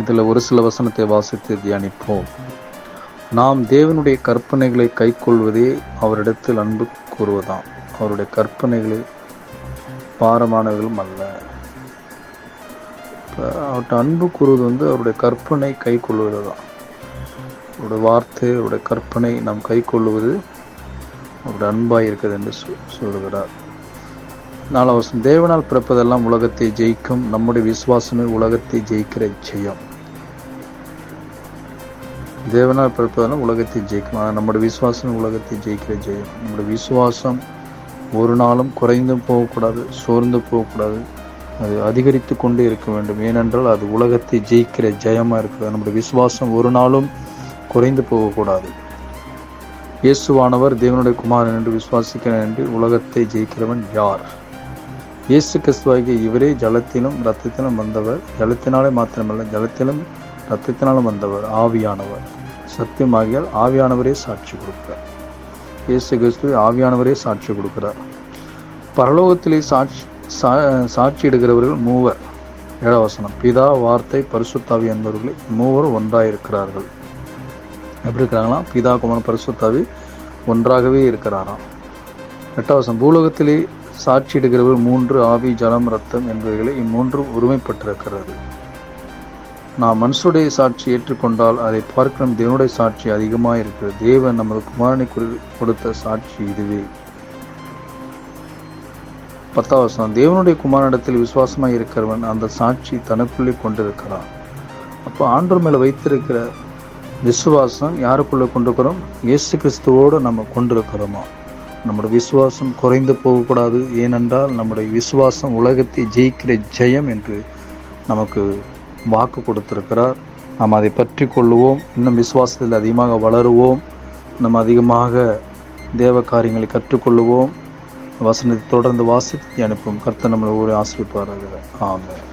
இதில் ஒரு சில வசனத்தை வாசித்து தியானிப்போம். நாம் தேவனுடைய கற்பனைகளை கைக்கொள்வதே அவரிடத்தில் அன்பு கூறுவதாம். அவருடைய கற்பனைகளை பாரமானவர்களும் அல்ல. அவர்கிட்ட அன்பு கூறுவது வந்து அவருடைய கற்பனை கை கொள்வது தான் அவருடைய வார்த்தை அவருடைய கற்பனை நாம் கை கொள்வது அவருடைய அன்பாக இருக்கிறது என்று சொ- நாலாம் வருஷம் தேவனால் பிறப்பதெல்லாம் உலகத்தை ஜெயிக்கும். நம்முடைய விசுவாசமே உலகத்தை ஜெயிக்கிற ஜெயம். தேவனால் பிறப்பதெல்லாம் உலகத்தை ஜெயிக்கும். ஆனால் நம்முடைய விசுவாசமே உலகத்தை ஜெயிக்கிற ஜெயம். நம்முடைய விசுவாசம் ஒரு நாளும் குறைந்தும் போகக்கூடாது சோர்ந்து போகக்கூடாது. அது அதிகரித்து கொண்டே இருக்க வேண்டும். ஏனென்றால் அது உலகத்தை ஜெயிக்கிற ஜெயமாக இருக்கிறது. நம்முடைய விசுவாசம் ஒரு நாளும் குறைந்து போகக்கூடாது. இயேசுவானவர் தேவனுடைய குமாரன் என்று விசுவாசிக்கிறேன் என்று உலகத்தை ஜெயிக்கிறவன் யார்? இயேசு கிறிஸ்துவாகிய இவரே ஜலத்திலும் இரத்தத்திலும் வந்தவர். ஜலத்தினாலே மாத்திரமல்ல ஜலத்திலும் இரத்தத்தினாலும் வந்தவர் ஆவியானவர். சத்தியமாகியால் ஆவியானவரே சாட்சி கொடுக்கிறார். இயேசு கிறிஸ்து ஆவியானவரே சாட்சி கொடுக்கிறார். பரலோகத்திலே சாட்சி சா- சாட்சி எடுக்கிறவர்கள் மூவர். ஏழாம் பிதா வார்த்தை பரிசுத்தாவி என்பவர்களே மூவரும் ஒன்றாயிருக்கிறார்கள். எப்படி இருக்கிறாங்களா பிதா குமாரன் பரிசுத்தாவி ஒன்றாகவே இருக்கிறாராம். எட்டாவசம் பூலோகத்திலே சாட்சியிடுகிறவர் மூன்று ஆவி ஜலம் ரத்தம் என்பவைகளை இம்மூன்றும் உரிமைப்பட்டிருக்கிறது. நாம் மனுஷருடைய சாட்சி ஏற்றுக்கொண்டால் அதை பார்க்கும் தேவனுடைய சாட்சி அதிகமாக இருக்கிறது. தேவன் நமது குமாரனை கொடுத்த சாட்சி இதுவே. பத்தாவசம் தேவனுடைய குமாரனிடத்தில் விசுவாசமாக இருக்கிறவன் அந்த சாட்சி தனக்குள்ளே கொண்டிருக்கிறான். அப்போ ஆண்டோர் மேலே வைத்திருக்கிற விசுவாசம் யாருக்குள்ளே கொண்டிருக்கிறோம்? இயேசு கிறிஸ்துவோடு நம்ம கொண்டிருக்கிறோமா? நம்முடைய விசுவாசம் குறைந்து போகக்கூடாது. ஏனென்றால் நம்முடைய விசுவாசம் உலகத்தை ஜெயிக்கிற ஜெயம் என்று நமக்கு வாக்கு கொடுத்திருக்கிறார். நாம் அதை பற்றி கொள்ளுவோம். இன்னும் விசுவாசத்தில் அதிகமாக வளருவோம். நம்ம அதிகமாக தேவ காரியங்களை கற்றுக்கொள்ளுவோம். வசனத்தை தொடர்ந்து வாசித்து அனுப்பும் கர்த்தர் நம்மளை ஒரு ஆசிரிப்பார்கள் ஆமாம்